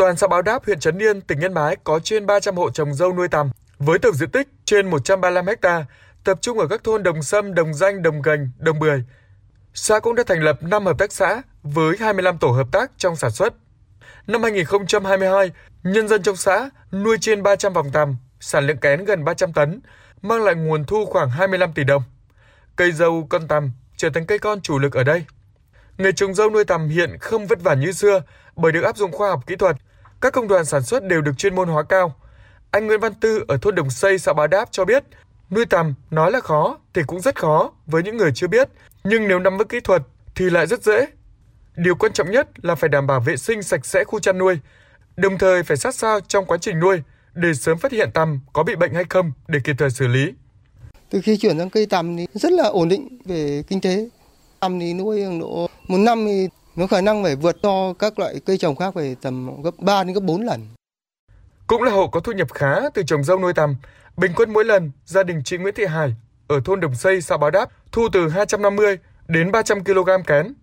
Toàn xã Báo Đáp, huyện Trấn Yên, tỉnh Yên Bái có trên 300 hộ trồng dâu nuôi tằm với tổng diện tích trên 135 ha, tập trung ở các thôn Đồng Sâm, Đồng Danh, Đồng Gành, Đồng Bưởi. Xã cũng đã thành lập 5 hợp tác xã với 25 tổ hợp tác trong sản xuất. Năm 2022, nhân dân trong xã nuôi trên 300 vòng tằm, sản lượng kén gần 300 tấn, mang lại nguồn thu khoảng 25 tỷ đồng. Cây dâu con tằm trở thành cây con chủ lực ở đây. Nghề trồng dâu nuôi tằm hiện không vất vả như xưa bởi được áp dụng khoa học kỹ thuật. Các công đoàn sản xuất đều được chuyên môn hóa cao. Anh Nguyễn Văn Tư ở thôn Đồng Xây, xã Bá Đáp cho biết, nuôi tằm nói là khó thì cũng rất khó với những người chưa biết, nhưng nếu nắm vững kỹ thuật thì lại rất dễ. Điều quan trọng nhất là phải đảm bảo vệ sinh sạch sẽ khu chăn nuôi, đồng thời phải sát sao trong quá trình nuôi để sớm phát hiện tằm có bị bệnh hay không để kịp thời xử lý. Từ khi chuyển sang cây tằm thì rất là ổn định về kinh tế. Tằm thì nuôi độ một năm thì nó khả năng phải vượt to các loại cây trồng khác về tầm gấp 3 đến gấp 4 lần. Cũng là hộ có thu nhập khá từ trồng dâu nuôi tằm. Bình quân mỗi lần, gia đình chị Nguyễn Thị Hải ở thôn Đồng Xây, xã Báo Đáp thu từ 250 đến 300 kg kén.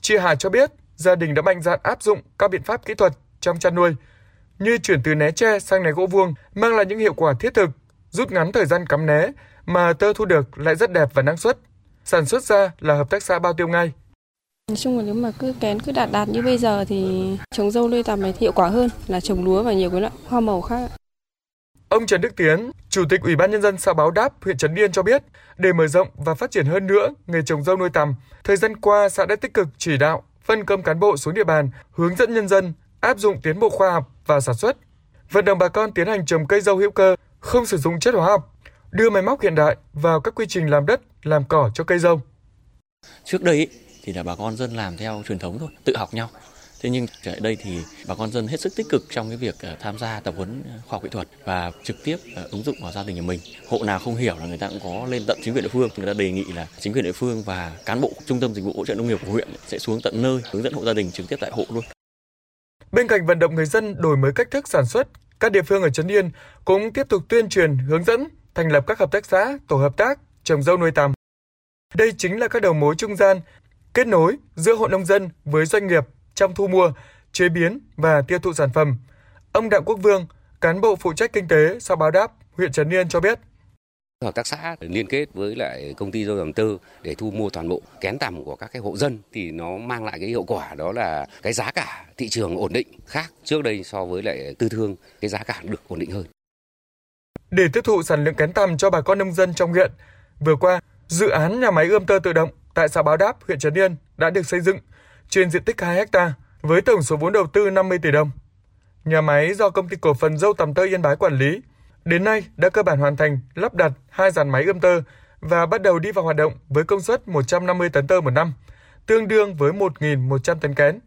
Chị Hải cho biết gia đình đã mạnh dạn áp dụng các biện pháp kỹ thuật trong chăn nuôi như chuyển từ né tre sang né gỗ vuông mang lại những hiệu quả thiết thực, rút ngắn thời gian cắm né mà tơ thu được lại rất đẹp và năng suất. Sản xuất ra là hợp tác xã bao tiêu ngay. Nói chung là nếu mà cứ kén cứ đạt đạt như bây giờ thì trồng dâu nuôi tằm này hiệu quả hơn là trồng lúa và nhiều cái loại hoa màu khác. Ông Trần Đức Tiến, Chủ tịch Ủy ban nhân dân xã Báo Đáp, huyện Trấn Yên cho biết, để mở rộng và phát triển hơn nữa nghề trồng dâu nuôi tằm, thời gian qua xã đã tích cực chỉ đạo, phân công cán bộ xuống địa bàn, hướng dẫn nhân dân áp dụng tiến bộ khoa học và sản xuất, vận động bà con tiến hành trồng cây dâu hữu cơ, không sử dụng chất hóa học, đưa máy móc hiện đại vào các quy trình làm đất, làm cỏ cho cây dâu. Trước đây thì là bà con dân làm theo truyền thống thôi, tự học nhau. Thế nhưng ở đây thì bà con dân hết sức tích cực trong cái việc ờ, tham gia tập huấn ờ, khoa học kỹ thuật và trực tiếp ờ, ứng dụng vào gia đình nhà mình. Hộ nào không hiểu là người ta cũng có lên tận chính quyền địa phương, người ta đề nghị là chính quyền địa phương và cán bộ trung tâm dịch vụ hỗ trợ nông nghiệp của huyện sẽ xuống tận nơi hướng dẫn hộ gia đình trực tiếp tại hộ luôn. Bên cạnh vận động người dân đổi mới cách thức sản xuất, các địa phương ở Trấn Yên cũng tiếp tục tuyên truyền, hướng dẫn, thành lập các hợp tác xã, tổ hợp tác trồng dâu nuôi tằm. Đây chính là các đầu mối trung gian kết nối giữa hộ nông dân với doanh nghiệp trong thu mua, chế biến và tiêu thụ sản phẩm. Ông Đặng Quốc Vương, cán bộ phụ trách kinh tế xã Báo Đáp, huyện Trấn Yên cho biết. Hợp tác xã liên kết với lại công ty dâu tầm tư để thu mua toàn bộ kén tằm của các cái hộ dân thì nó mang lại cái hiệu quả đó là cái giá cả thị trường ổn định khác trước đây so với lại tư thương cái giá cả được ổn định hơn. Để tiêu thụ sản lượng kén tằm cho bà con nông dân trong huyện, vừa qua, dự án nhà máy ươm tơ tự động tại xã Báo Đáp, huyện Trấn Yên đã được xây dựng trên diện tích 2 ha với tổng số vốn đầu tư 50 tỷ đồng. Nhà máy do công ty cổ phần dâu tầm tơ Yên Bái quản lý, đến nay đã cơ bản hoàn thành lắp đặt hai dàn máy ươm tơ và bắt đầu đi vào hoạt động với công suất 150 tấn tơ một năm, tương đương với 1.100 tấn kén.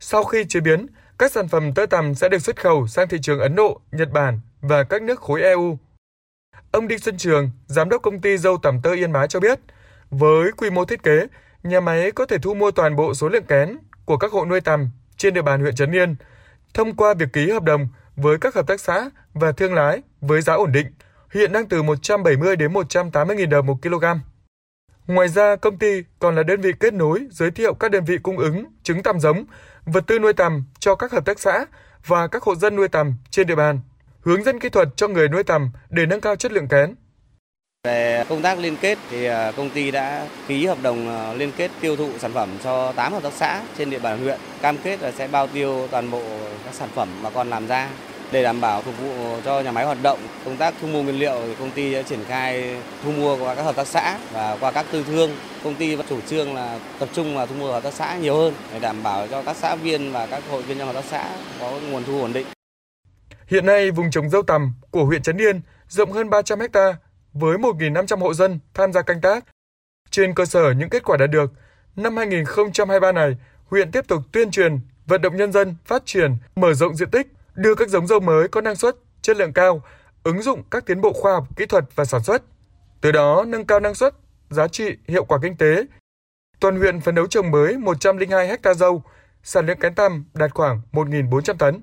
Sau khi chế biến, các sản phẩm tơ tằm sẽ được xuất khẩu sang thị trường Ấn Độ, Nhật Bản và các nước khối EU. Ông Đinh Xuân Trường, giám đốc công ty dâu tằm tơ Yên Bái cho biết, với quy mô thiết kế, nhà máy có thể thu mua toàn bộ số lượng kén của các hộ nuôi tằm trên địa bàn huyện Trấn Yên thông qua việc ký hợp đồng với các hợp tác xã và thương lái với giá ổn định, hiện đang từ 170 đến 180 000 đồng một kg. Ngoài ra, công ty còn là đơn vị kết nối giới thiệu các đơn vị cung ứng trứng tằm giống, vật tư nuôi tằm cho các hợp tác xã và các hộ dân nuôi tằm trên địa bàn, hướng dẫn kỹ thuật cho người nuôi tằm để nâng cao chất lượng kén. Về công tác liên kết thì à, công ty đã ký hợp đồng à, liên kết tiêu thụ sản phẩm cho 8 hợp tác xã trên địa bàn huyện, cam kết là sẽ bao tiêu toàn bộ các sản phẩm mà con làm ra để đảm bảo phục vụ cho nhà máy hoạt động. Công tác thu mua nguyên liệu thì công ty đã triển khai thu mua qua các hợp tác xã và qua các tư thương. Công ty chủ trương là tập trung vào thu mua hợp tác xã nhiều hơn để đảm bảo cho các xã viên và các hội viên trong hợp tác xã có nguồn thu ổn định. Hiện nay, vùng trồng dâu tằm của huyện Trấn Yên rộng hơn 300 hectare với 1.500 hộ dân tham gia canh tác. Trên cơ sở những kết quả đạt được, năm 2023 này, huyện tiếp tục tuyên truyền, vận động nhân dân phát triển, mở rộng diện tích, đưa các giống dâu mới có năng suất, chất lượng cao, ứng dụng các tiến bộ khoa học, kỹ thuật và sản xuất. Từ đó nâng cao năng suất, giá trị, hiệu quả kinh tế. Toàn huyện phấn đấu trồng mới 102 ha dâu, sản lượng cánh tăm đạt khoảng 1.400 tấn.